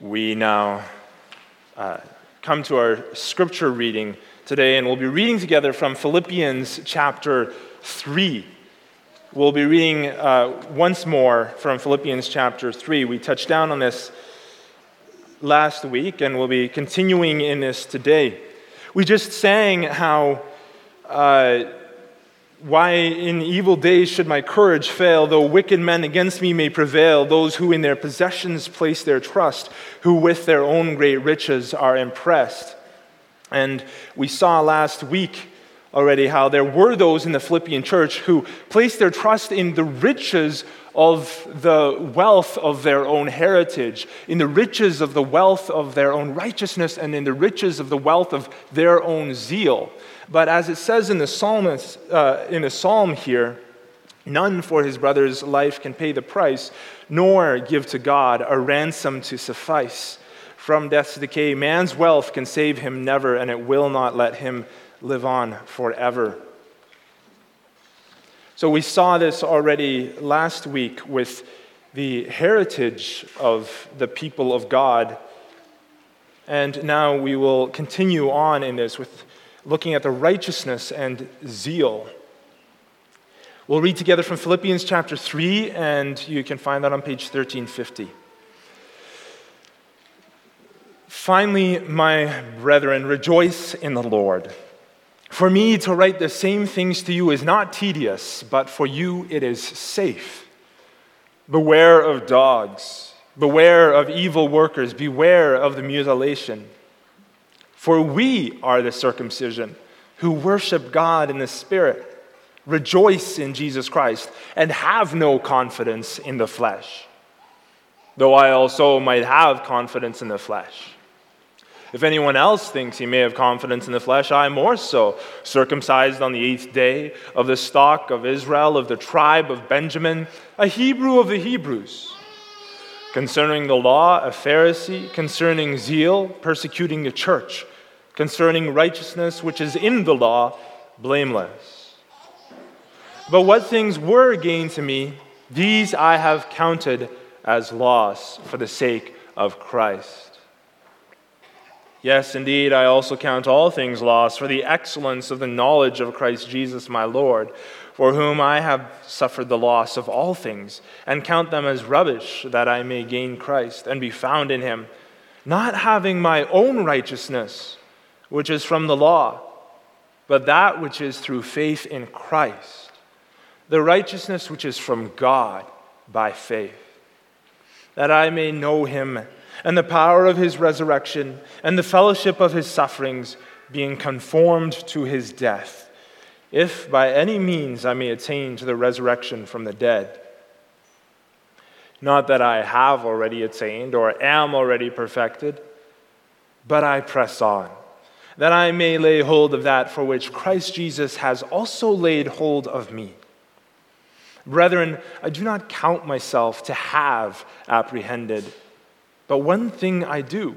We now uh, come to our scripture reading today, and we'll be reading together from Philippians chapter 3. We'll be reading uh, once more from Philippians chapter 3. We touched down on this last week, and we'll be continuing in this today. We just sang how. Uh, why in evil days should my courage fail, though wicked men against me may prevail, those who in their possessions place their trust, who with their own great riches are impressed? And we saw last week already how there were those in the Philippian church who placed their trust in the riches of the wealth of their own heritage, in the riches of the wealth of their own righteousness, and in the riches of the wealth of their own zeal. But as it says in the psalmist, uh, in the psalm here, none for his brother's life can pay the price, nor give to God a ransom to suffice. From death's decay, man's wealth can save him never, and it will not let him live on forever. So we saw this already last week with the heritage of the people of God. And now we will continue on in this with looking at the righteousness and zeal. We'll read together from Philippians chapter 3, and you can find that on page 1350. Finally, my brethren, rejoice in the Lord. For me to write the same things to you is not tedious, but for you it is safe. Beware of dogs, beware of evil workers, beware of the mutilation. For we are the circumcision who worship God in the Spirit, rejoice in Jesus Christ, and have no confidence in the flesh, though I also might have confidence in the flesh. If anyone else thinks he may have confidence in the flesh, I more so, circumcised on the eighth day, of the stock of Israel, of the tribe of Benjamin, a Hebrew of the Hebrews. Concerning the law, a Pharisee, concerning zeal, persecuting the church, concerning righteousness which is in the law, blameless. But what things were gain to me, these I have counted as loss for the sake of Christ. Yes, indeed, I also count all things loss for the excellence of the knowledge of Christ Jesus my Lord for whom I have suffered the loss of all things, and count them as rubbish, that I may gain Christ and be found in him, not having my own righteousness, which is from the law, but that which is through faith in Christ, the righteousness which is from God by faith, that I may know him and the power of his resurrection and the fellowship of his sufferings, being conformed to his death if by any means I may attain to the resurrection from the dead. Not that I have already attained or am already perfected, but I press on, that I may lay hold of that for which Christ Jesus has also laid hold of me. Brethren, I do not count myself to have apprehended, but one thing I do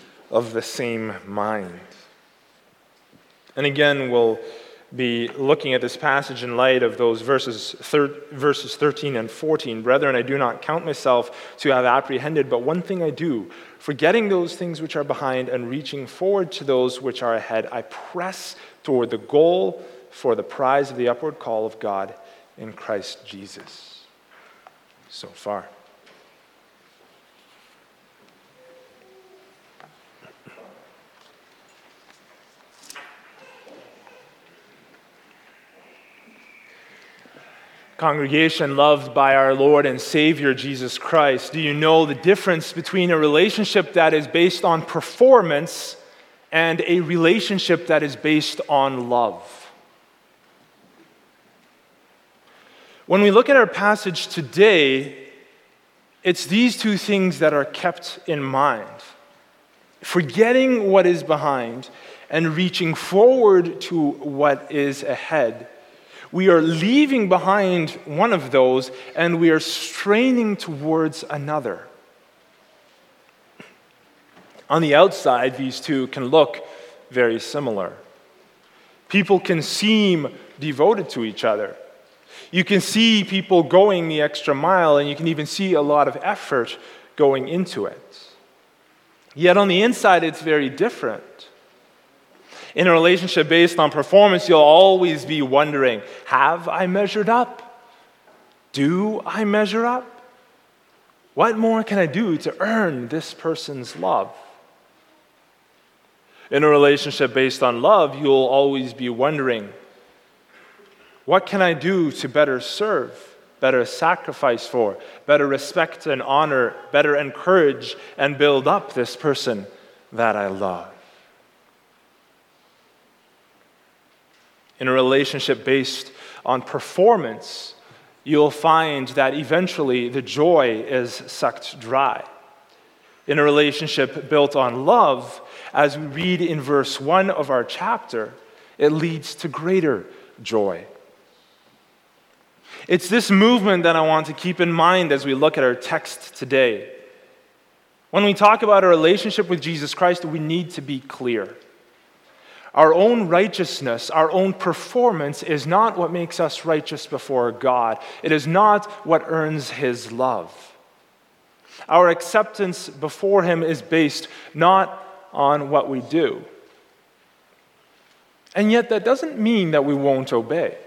of the same mind. And again, we'll be looking at this passage in light of those verses, thir- verses 13 and 14. Brethren, I do not count myself to have apprehended, but one thing I do, forgetting those things which are behind and reaching forward to those which are ahead, I press toward the goal for the prize of the upward call of God in Christ Jesus. So far. Congregation loved by our Lord and Savior Jesus Christ, do you know the difference between a relationship that is based on performance and a relationship that is based on love? When we look at our passage today, it's these two things that are kept in mind. forgetting what is behind and reaching forward to what is ahead. We are leaving behind one of those and we are straining towards another. On the outside, these two can look very similar. People can seem devoted to each other. You can see people going the extra mile, and you can even see a lot of effort going into it. Yet on the inside, it's very different. In a relationship based on performance, you'll always be wondering Have I measured up? Do I measure up? What more can I do to earn this person's love? In a relationship based on love, you'll always be wondering what can I do to better serve, better sacrifice for, better respect and honor, better encourage and build up this person that I love? In a relationship based on performance, you'll find that eventually the joy is sucked dry. In a relationship built on love, as we read in verse 1 of our chapter, it leads to greater joy. It's this movement that I want to keep in mind as we look at our text today. When we talk about a relationship with Jesus Christ, we need to be clear. Our own righteousness, our own performance is not what makes us righteous before God. It is not what earns His love. Our acceptance before Him is based not on what we do. And yet, that doesn't mean that we won't obey.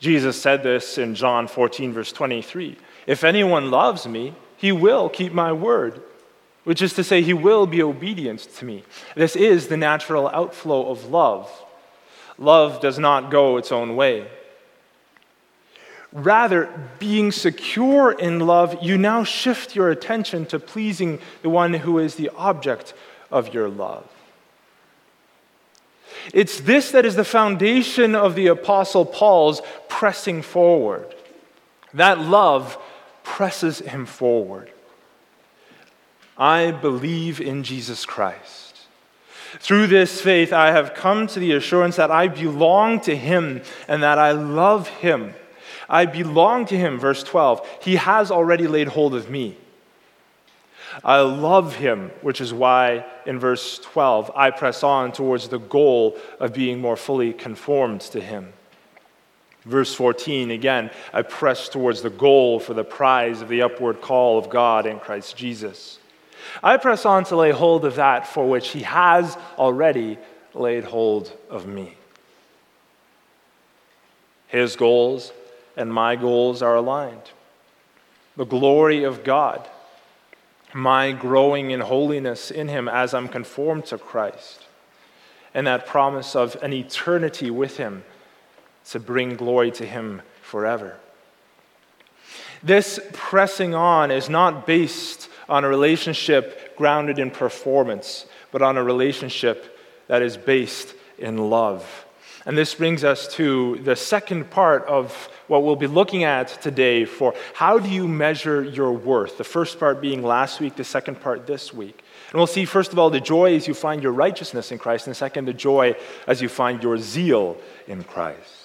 Jesus said this in John 14, verse 23 If anyone loves me, he will keep my word, which is to say, he will be obedient to me. This is the natural outflow of love. Love does not go its own way. Rather, being secure in love, you now shift your attention to pleasing the one who is the object of your love. It's this that is the foundation of the Apostle Paul's pressing forward. That love presses him forward. I believe in Jesus Christ. Through this faith, I have come to the assurance that I belong to him and that I love him. I belong to him, verse 12. He has already laid hold of me. I love him, which is why in verse 12 I press on towards the goal of being more fully conformed to him. Verse 14, again, I press towards the goal for the prize of the upward call of God in Christ Jesus. I press on to lay hold of that for which he has already laid hold of me. His goals and my goals are aligned. The glory of God, my growing in holiness in Him as I'm conformed to Christ, and that promise of an eternity with Him to bring glory to Him forever. This pressing on is not based on a relationship grounded in performance, but on a relationship that is based in love. And this brings us to the second part of what we'll be looking at today for how do you measure your worth? The first part being last week, the second part this week. And we'll see, first of all, the joy as you find your righteousness in Christ, and second, the joy as you find your zeal in Christ.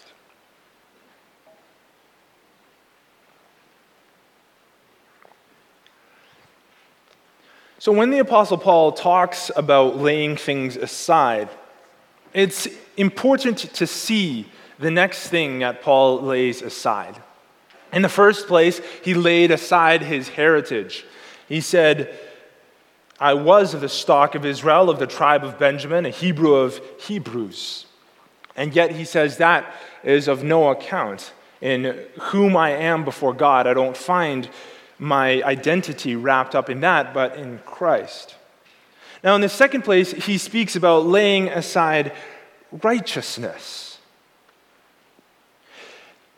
So, when the Apostle Paul talks about laying things aside, it's important to see the next thing that Paul lays aside. In the first place, he laid aside his heritage. He said, I was of the stock of Israel, of the tribe of Benjamin, a Hebrew of Hebrews. And yet he says that is of no account. In whom I am before God, I don't find my identity wrapped up in that, but in Christ. Now, in the second place, he speaks about laying aside righteousness.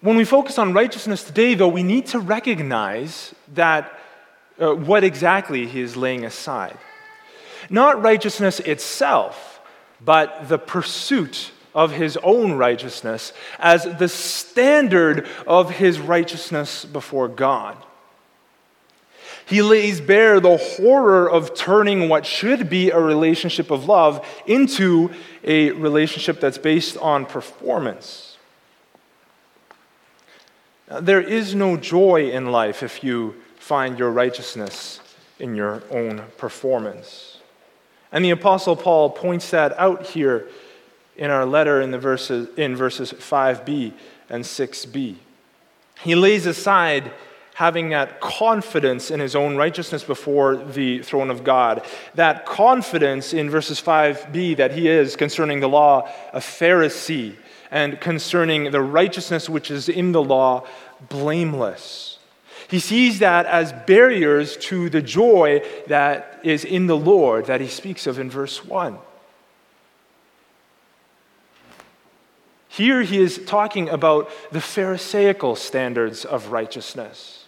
When we focus on righteousness today, though, we need to recognize that uh, what exactly he is laying aside. Not righteousness itself, but the pursuit of his own righteousness as the standard of his righteousness before God. He lays bare the horror of turning what should be a relationship of love into a relationship that's based on performance. There is no joy in life if you find your righteousness in your own performance. And the Apostle Paul points that out here in our letter in, the verses, in verses 5b and 6b. He lays aside having that confidence in his own righteousness before the throne of God. That confidence in verses 5b that he is concerning the law a Pharisee and concerning the righteousness which is in the law blameless. He sees that as barriers to the joy that is in the Lord that he speaks of in verse 1. Here he is talking about the Pharisaical standards of righteousness.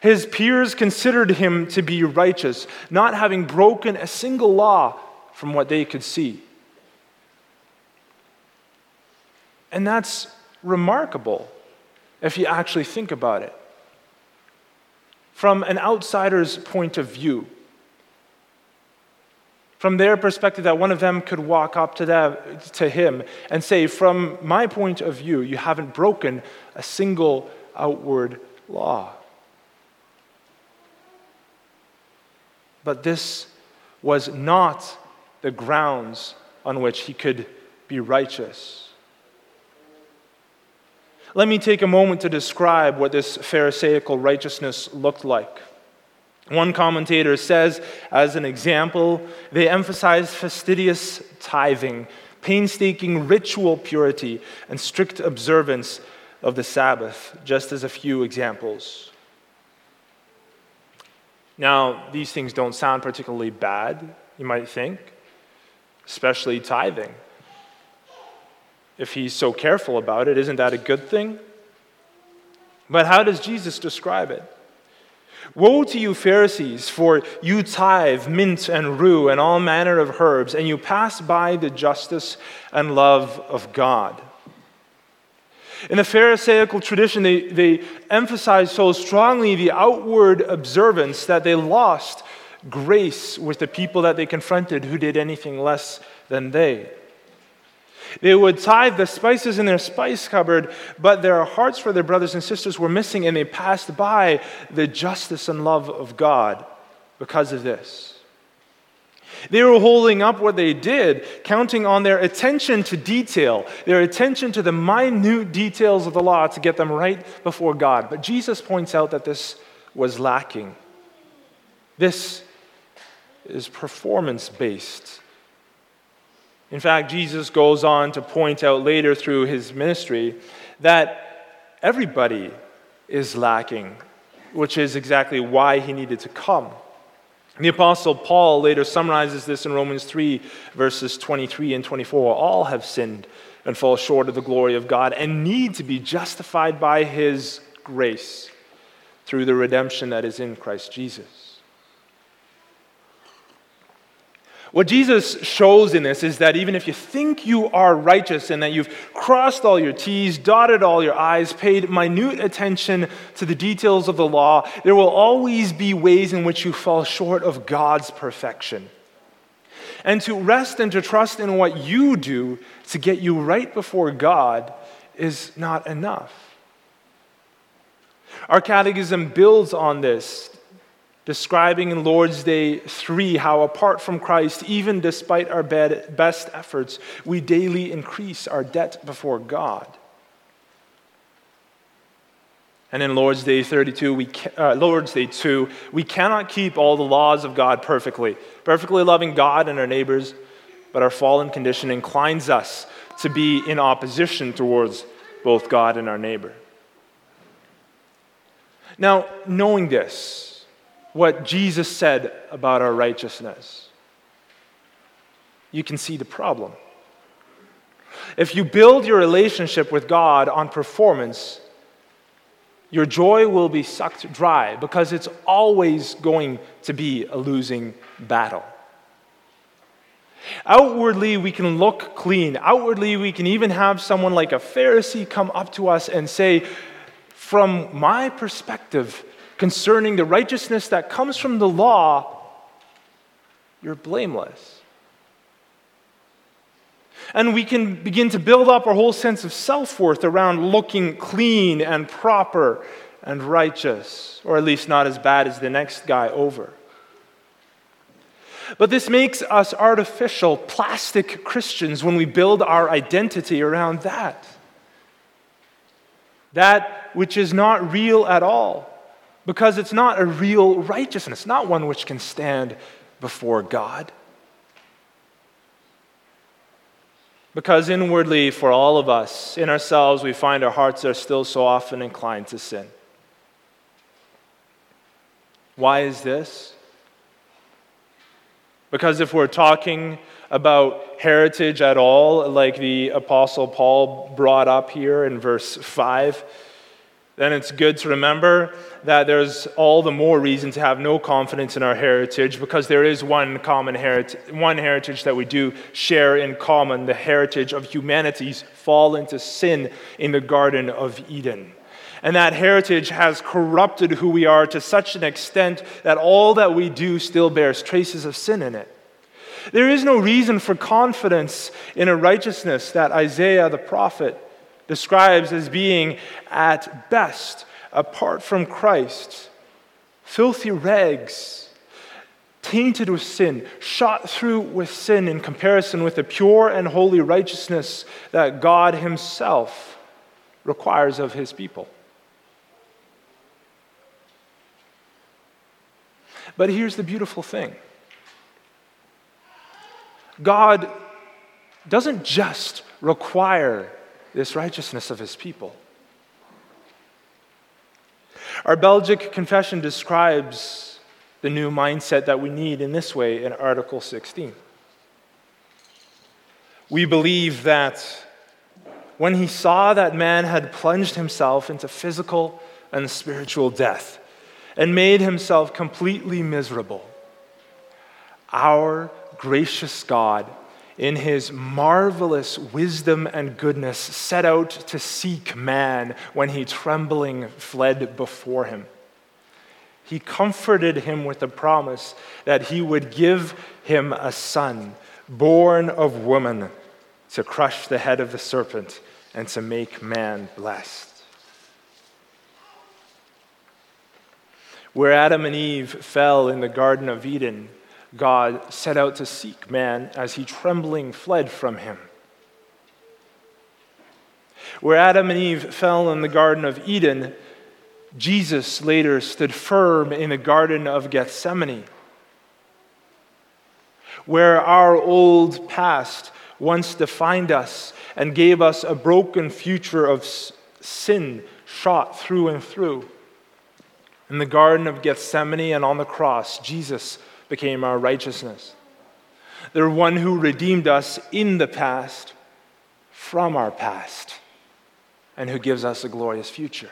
His peers considered him to be righteous, not having broken a single law from what they could see. And that's remarkable if you actually think about it. From an outsider's point of view, from their perspective, that one of them could walk up to, them, to him and say, From my point of view, you haven't broken a single outward law. But this was not the grounds on which he could be righteous. Let me take a moment to describe what this Pharisaical righteousness looked like. One commentator says, as an example, they emphasize fastidious tithing, painstaking ritual purity, and strict observance of the Sabbath, just as a few examples. Now, these things don't sound particularly bad, you might think, especially tithing. If he's so careful about it, isn't that a good thing? But how does Jesus describe it? Woe to you, Pharisees, for you tithe mint and rue and all manner of herbs, and you pass by the justice and love of God. In the Pharisaical tradition, they, they emphasized so strongly the outward observance that they lost grace with the people that they confronted who did anything less than they. They would tithe the spices in their spice cupboard, but their hearts for their brothers and sisters were missing, and they passed by the justice and love of God because of this. They were holding up what they did, counting on their attention to detail, their attention to the minute details of the law to get them right before God. But Jesus points out that this was lacking. This is performance based. In fact, Jesus goes on to point out later through his ministry that everybody is lacking, which is exactly why he needed to come. The Apostle Paul later summarizes this in Romans 3, verses 23 and 24. All have sinned and fall short of the glory of God and need to be justified by his grace through the redemption that is in Christ Jesus. What Jesus shows in this is that even if you think you are righteous and that you've crossed all your T's, dotted all your I's, paid minute attention to the details of the law, there will always be ways in which you fall short of God's perfection. And to rest and to trust in what you do to get you right before God is not enough. Our catechism builds on this describing in Lord's Day 3 how, apart from Christ, even despite our best efforts, we daily increase our debt before God. And in Lord's Day 32, we, uh, Lord's Day 2, we cannot keep all the laws of God perfectly, perfectly loving God and our neighbors, but our fallen condition inclines us to be in opposition towards both God and our neighbor. Now, knowing this, what Jesus said about our righteousness, you can see the problem. If you build your relationship with God on performance, your joy will be sucked dry because it's always going to be a losing battle. Outwardly, we can look clean. Outwardly, we can even have someone like a Pharisee come up to us and say, From my perspective, concerning the righteousness that comes from the law, you're blameless. And we can begin to build up our whole sense of self worth around looking clean and proper and righteous, or at least not as bad as the next guy over. But this makes us artificial, plastic Christians when we build our identity around that. That which is not real at all, because it's not a real righteousness, not one which can stand before God. Because inwardly, for all of us, in ourselves, we find our hearts are still so often inclined to sin. Why is this? Because if we're talking about heritage at all, like the Apostle Paul brought up here in verse 5, then it's good to remember that there's all the more reason to have no confidence in our heritage because there is one common heritage, one heritage that we do share in common the heritage of humanity's fall into sin in the Garden of Eden. And that heritage has corrupted who we are to such an extent that all that we do still bears traces of sin in it. There is no reason for confidence in a righteousness that Isaiah the prophet describes as being, at best, apart from Christ, filthy rags, tainted with sin, shot through with sin in comparison with the pure and holy righteousness that God Himself requires of His people. But here's the beautiful thing God doesn't just require this righteousness of his people. Our Belgic confession describes the new mindset that we need in this way in Article 16. We believe that when he saw that man had plunged himself into physical and spiritual death and made himself completely miserable, our gracious God in his marvelous wisdom and goodness, set out to seek man when he trembling fled before him. He comforted him with the promise that he would give him a son, born of woman, to crush the head of the serpent and to make man blessed. Where Adam and Eve fell in the Garden of Eden, God set out to seek man as he trembling fled from him. Where Adam and Eve fell in the Garden of Eden, Jesus later stood firm in the Garden of Gethsemane. Where our old past once defined us and gave us a broken future of sin shot through and through. In the Garden of Gethsemane and on the cross, Jesus became our righteousness. The one who redeemed us in the past from our past and who gives us a glorious future.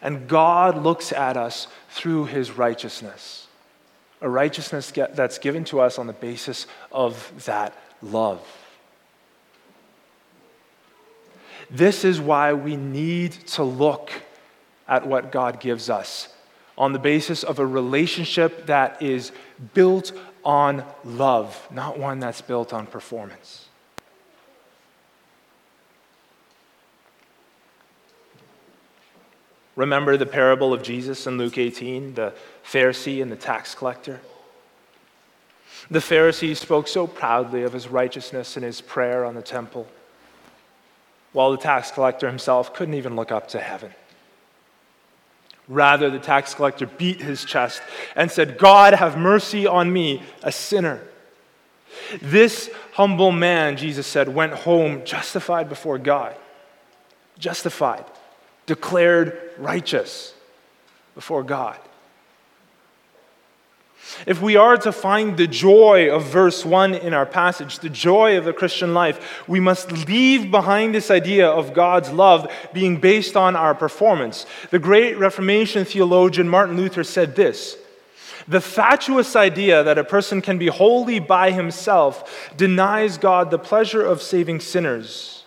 And God looks at us through his righteousness, a righteousness that's given to us on the basis of that love. This is why we need to look at what God gives us on the basis of a relationship that is built on love, not one that's built on performance. Remember the parable of Jesus in Luke 18, the Pharisee and the tax collector? The Pharisee spoke so proudly of his righteousness in his prayer on the temple, while the tax collector himself couldn't even look up to heaven. Rather, the tax collector beat his chest and said, God, have mercy on me, a sinner. This humble man, Jesus said, went home justified before God, justified, declared righteous before God. If we are to find the joy of verse 1 in our passage, the joy of the Christian life, we must leave behind this idea of God's love being based on our performance. The great Reformation theologian Martin Luther said this The fatuous idea that a person can be holy by himself denies God the pleasure of saving sinners.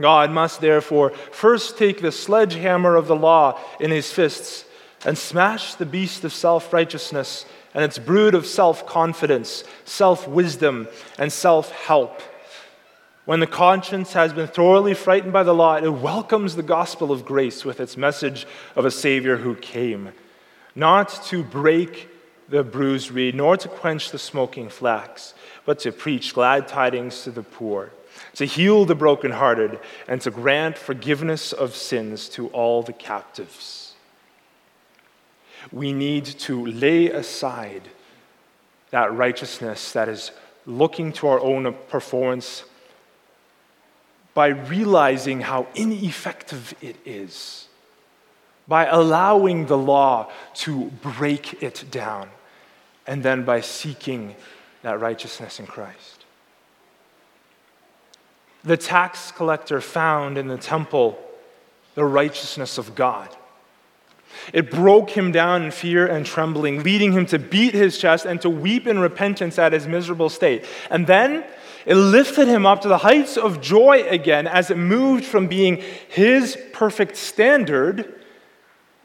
God must therefore first take the sledgehammer of the law in his fists and smash the beast of self righteousness and its brood of self confidence, self wisdom, and self help. When the conscience has been thoroughly frightened by the law, it welcomes the gospel of grace with its message of a Savior who came, not to break the bruised reed, nor to quench the smoking flax, but to preach glad tidings to the poor to heal the brokenhearted, and to grant forgiveness of sins to all the captives. We need to lay aside that righteousness that is looking to our own performance by realizing how ineffective it is, by allowing the law to break it down, and then by seeking that righteousness in Christ the tax collector found in the temple the righteousness of God. It broke him down in fear and trembling, leading him to beat his chest and to weep in repentance at his miserable state. And then it lifted him up to the heights of joy again as it moved from being his perfect standard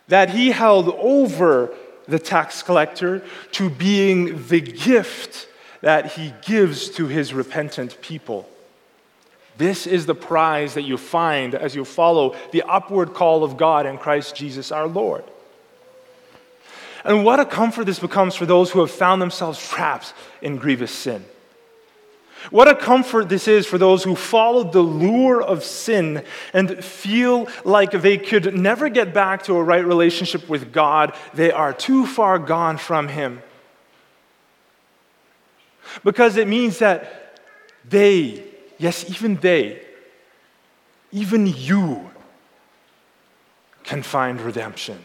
that he held over the tax collector to being the gift that he gives to his repentant people. This is the prize that you find as you follow the upward call of God in Christ Jesus our Lord. And what a comfort this becomes for those who have found themselves trapped in grievous sin. What a comfort this is for those who followed the lure of sin and feel like they could never get back to a right relationship with God. They are too far gone from Him. Because it means that they Yes, even they, even you, can find redemption.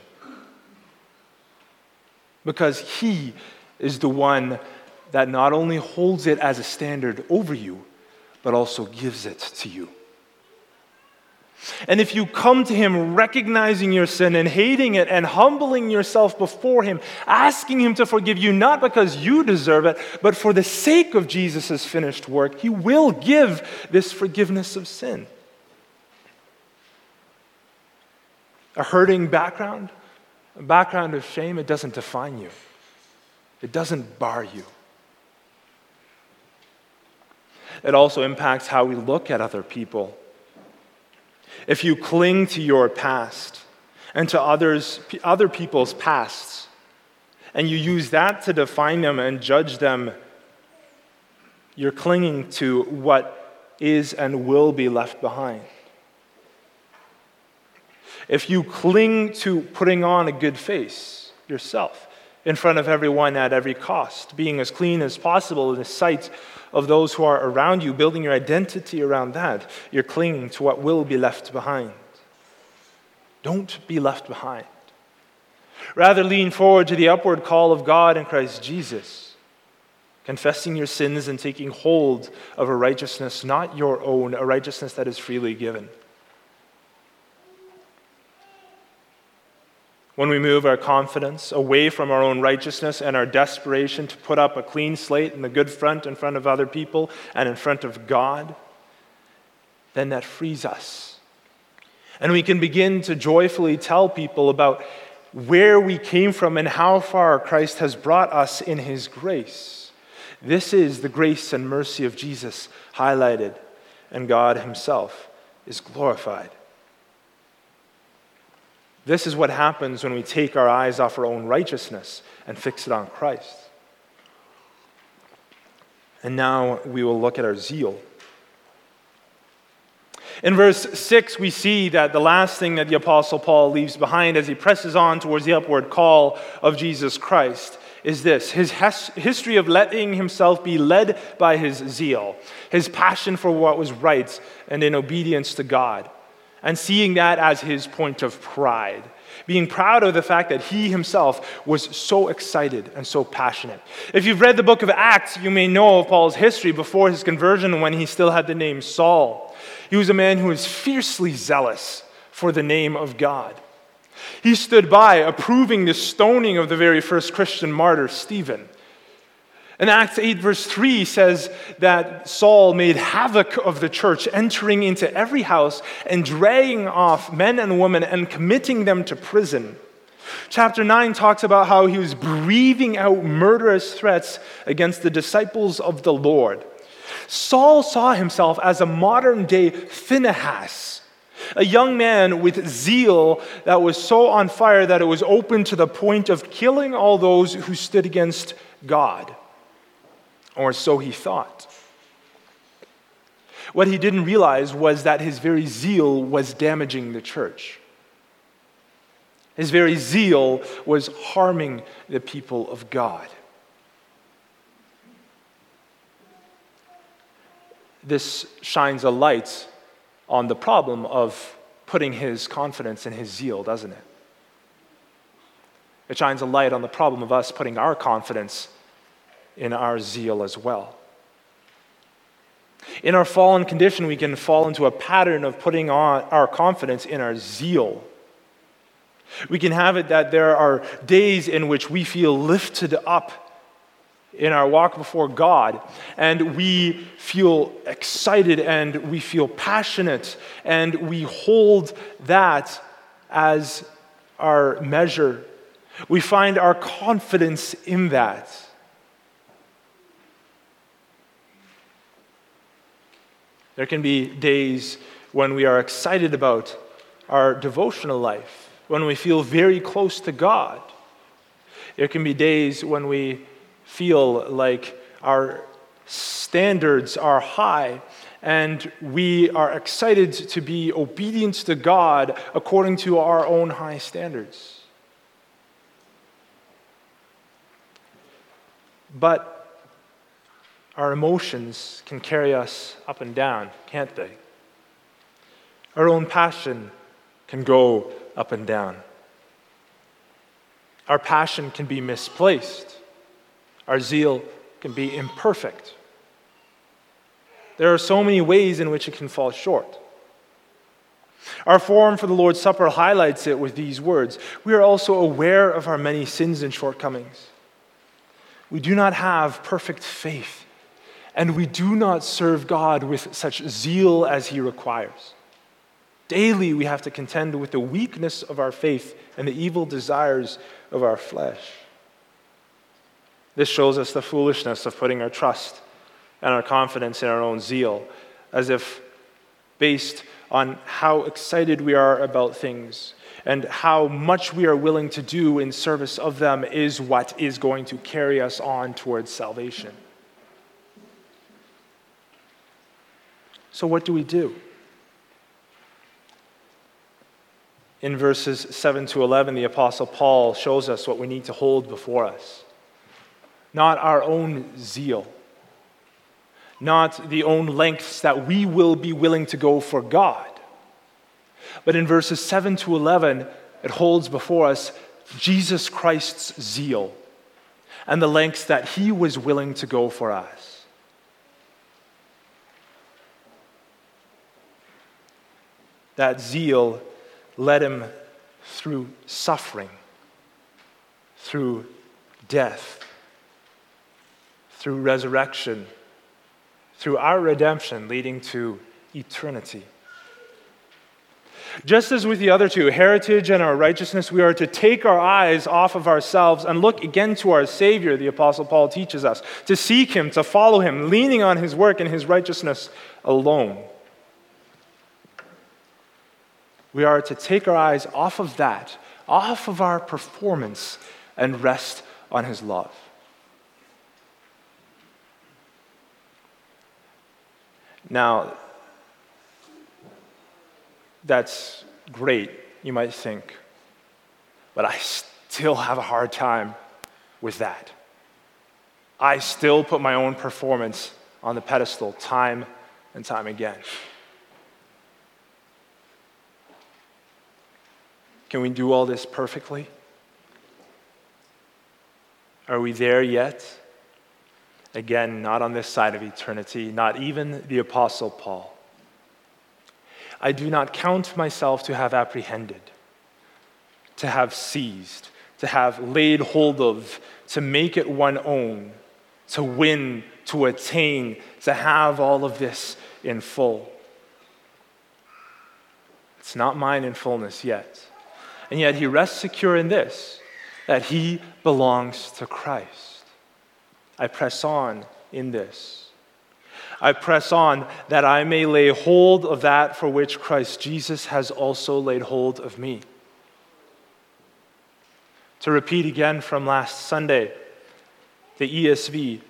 Because He is the one that not only holds it as a standard over you, but also gives it to you. And if you come to Him recognizing your sin and hating it and humbling yourself before Him, asking Him to forgive you, not because you deserve it, but for the sake of Jesus' finished work, He will give this forgiveness of sin. A hurting background, a background of shame, it doesn't define you, it doesn't bar you. It also impacts how we look at other people if you cling to your past and to others, other people's pasts, and you use that to define them and judge them, you're clinging to what is and will be left behind. If you cling to putting on a good face yourself in front of everyone at every cost, being as clean as possible in the sight of those who are around you, building your identity around that. You're clinging to what will be left behind. Don't be left behind. Rather, lean forward to the upward call of God in Christ Jesus, confessing your sins and taking hold of a righteousness not your own, a righteousness that is freely given. When we move our confidence away from our own righteousness and our desperation to put up a clean slate and the good front in front of other people and in front of God, then that frees us. And we can begin to joyfully tell people about where we came from and how far Christ has brought us in His grace. This is the grace and mercy of Jesus highlighted, and God Himself is glorified. This is what happens when we take our eyes off our own righteousness and fix it on Christ. And now we will look at our zeal. In verse 6, we see that the last thing that the Apostle Paul leaves behind as he presses on towards the upward call of Jesus Christ is this his history of letting himself be led by his zeal, his passion for what was right and in obedience to God and seeing that as his point of pride. Being proud of the fact that he himself was so excited and so passionate. If you've read the book of Acts, you may know of Paul's history before his conversion when he still had the name Saul. He was a man who was fiercely zealous for the name of God. He stood by approving the stoning of the very first Christian martyr, Stephen. And Acts 8, verse 3 says that Saul made havoc of the church, entering into every house and dragging off men and women and committing them to prison. Chapter 9 talks about how he was breathing out murderous threats against the disciples of the Lord. Saul saw himself as a modern day Phinehas, a young man with zeal that was so on fire that it was open to the point of killing all those who stood against God or so he thought. What he didn't realize was that his very zeal was damaging the church. His very zeal was harming the people of God. This shines a light on the problem of putting his confidence in his zeal, doesn't it? It shines a light on the problem of us putting our confidence in our zeal as well. In our fallen condition, we can fall into a pattern of putting on our confidence in our zeal. We can have it that there are days in which we feel lifted up in our walk before God, and we feel excited and we feel passionate, and we hold that as our measure. We find our confidence in that. There can be days when we are excited about our devotional life, when we feel very close to God. There can be days when we feel like our standards are high and we are excited to be obedient to God according to our own high standards. But our emotions can carry us up and down, can't they? Our own passion can go up and down. Our passion can be misplaced. Our zeal can be imperfect. There are so many ways in which it can fall short. Our forum for the Lord's Supper highlights it with these words We are also aware of our many sins and shortcomings. We do not have perfect faith and we do not serve God with such zeal as He requires. Daily, we have to contend with the weakness of our faith and the evil desires of our flesh. This shows us the foolishness of putting our trust and our confidence in our own zeal, as if based on how excited we are about things and how much we are willing to do in service of them is what is going to carry us on towards salvation. So, what do we do? In verses 7 to 11, the Apostle Paul shows us what we need to hold before us. Not our own zeal, not the own lengths that we will be willing to go for God. But in verses 7 to 11, it holds before us Jesus Christ's zeal and the lengths that he was willing to go for us. That zeal led him through suffering, through death, through resurrection, through our redemption leading to eternity. Just as with the other two, heritage and our righteousness, we are to take our eyes off of ourselves and look again to our Savior, the Apostle Paul teaches us, to seek Him, to follow Him, leaning on His work and His righteousness alone. We are to take our eyes off of that, off of our performance, and rest on His love. Now, that's great, you might think, but I still have a hard time with that. I still put my own performance on the pedestal time and time again. Can we do all this perfectly? Are we there yet? Again, not on this side of eternity, not even the Apostle Paul. I do not count myself to have apprehended, to have seized, to have laid hold of, to make it one own. to win, to attain, to have all of this in full. It's not mine in fullness yet. And yet he rests secure in this that he belongs to Christ. I press on in this. I press on that I may lay hold of that for which Christ Jesus has also laid hold of me. To repeat again from last Sunday, the ESV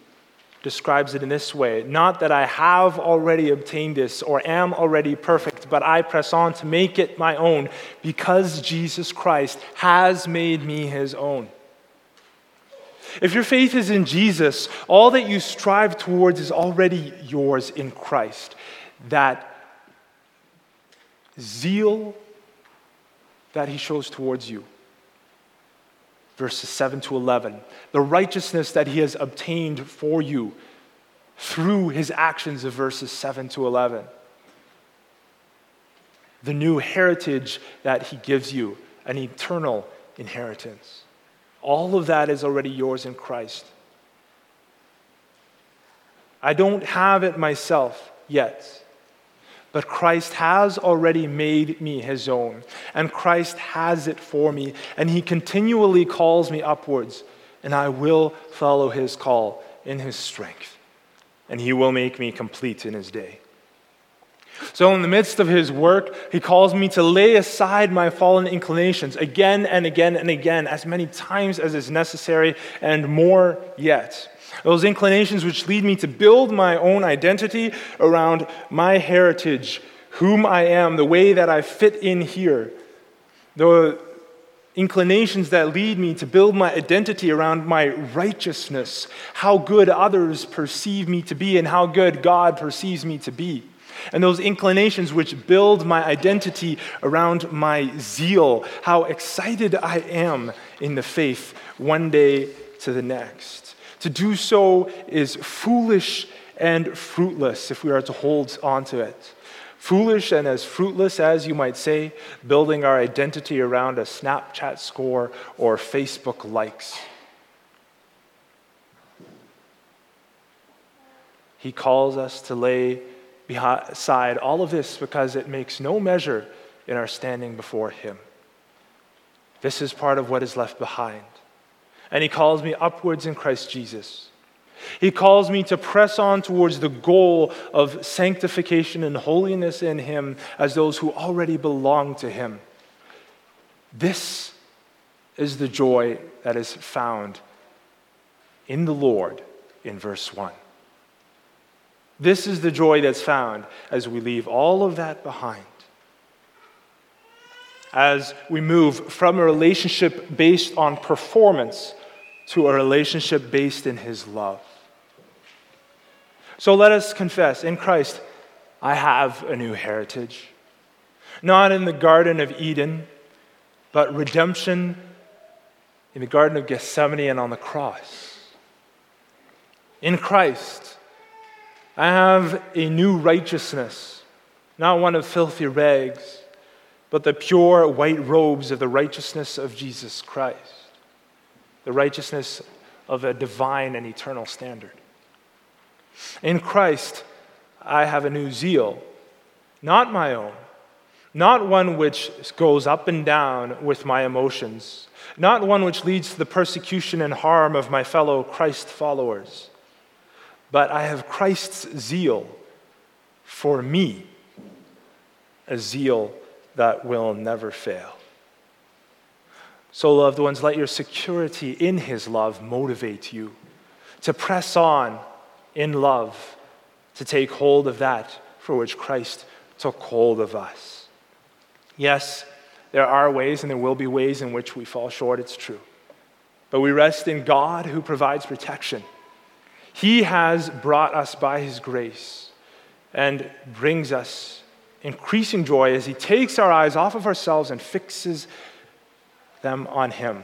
describes it in this way Not that I have already obtained this or am already perfect, but I press on to make it my own because Jesus Christ has made me his own. If your faith is in Jesus, all that you strive towards is already yours in Christ. That zeal that he shows towards you. Verses 7 to 11. The righteousness that he has obtained for you through his actions of verses 7 to 11. The new heritage that he gives you, an eternal inheritance. All of that is already yours in Christ. I don't have it myself yet, but Christ has already made me his own, and Christ has it for me, and he continually calls me upwards, and I will follow his call in his strength, and he will make me complete in his day. So, in the midst of his work, he calls me to lay aside my fallen inclinations again and again and again, as many times as is necessary, and more yet. Those inclinations which lead me to build my own identity around my heritage, whom I am, the way that I fit in here. The inclinations that lead me to build my identity around my righteousness, how good others perceive me to be, and how good God perceives me to be and those inclinations which build my identity around my zeal, how excited I am in the faith one day to the next. To do so is foolish and fruitless if we are to hold on to it. Foolish and as fruitless as you might say, building our identity around a Snapchat score or Facebook likes. He calls us to lay beside all of this because it makes no measure in our standing before Him. This is part of what is left behind. And He calls me upwards in Christ Jesus. He calls me to press on towards the goal of sanctification and holiness in Him as those who already belong to Him. This is the joy that is found in the Lord in verse 1. This is the joy that's found as we leave all of that behind. As we move from a relationship based on performance to a relationship based in His love. So let us confess in Christ, I have a new heritage. Not in the Garden of Eden, but redemption in the Garden of Gethsemane and on the cross. In Christ, I have a new righteousness, not one of filthy rags, but the pure white robes of the righteousness of Jesus Christ, the righteousness of a divine and eternal standard. In Christ, I have a new zeal, not my own, not one which goes up and down with my emotions, not one which leads to the persecution and harm of my fellow Christ followers but I have Christ's zeal for me, a zeal that will never fail. So, loved ones, let your security in His love motivate you to press on in love, to take hold of that for which Christ took hold of us. Yes, there are ways and there will be ways in which we fall short, it's true. But we rest in God who provides protection he has brought us by His grace and brings us increasing joy as He takes our eyes off of ourselves and fixes them on Him.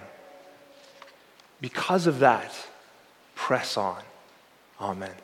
Because of that, press on. Amen.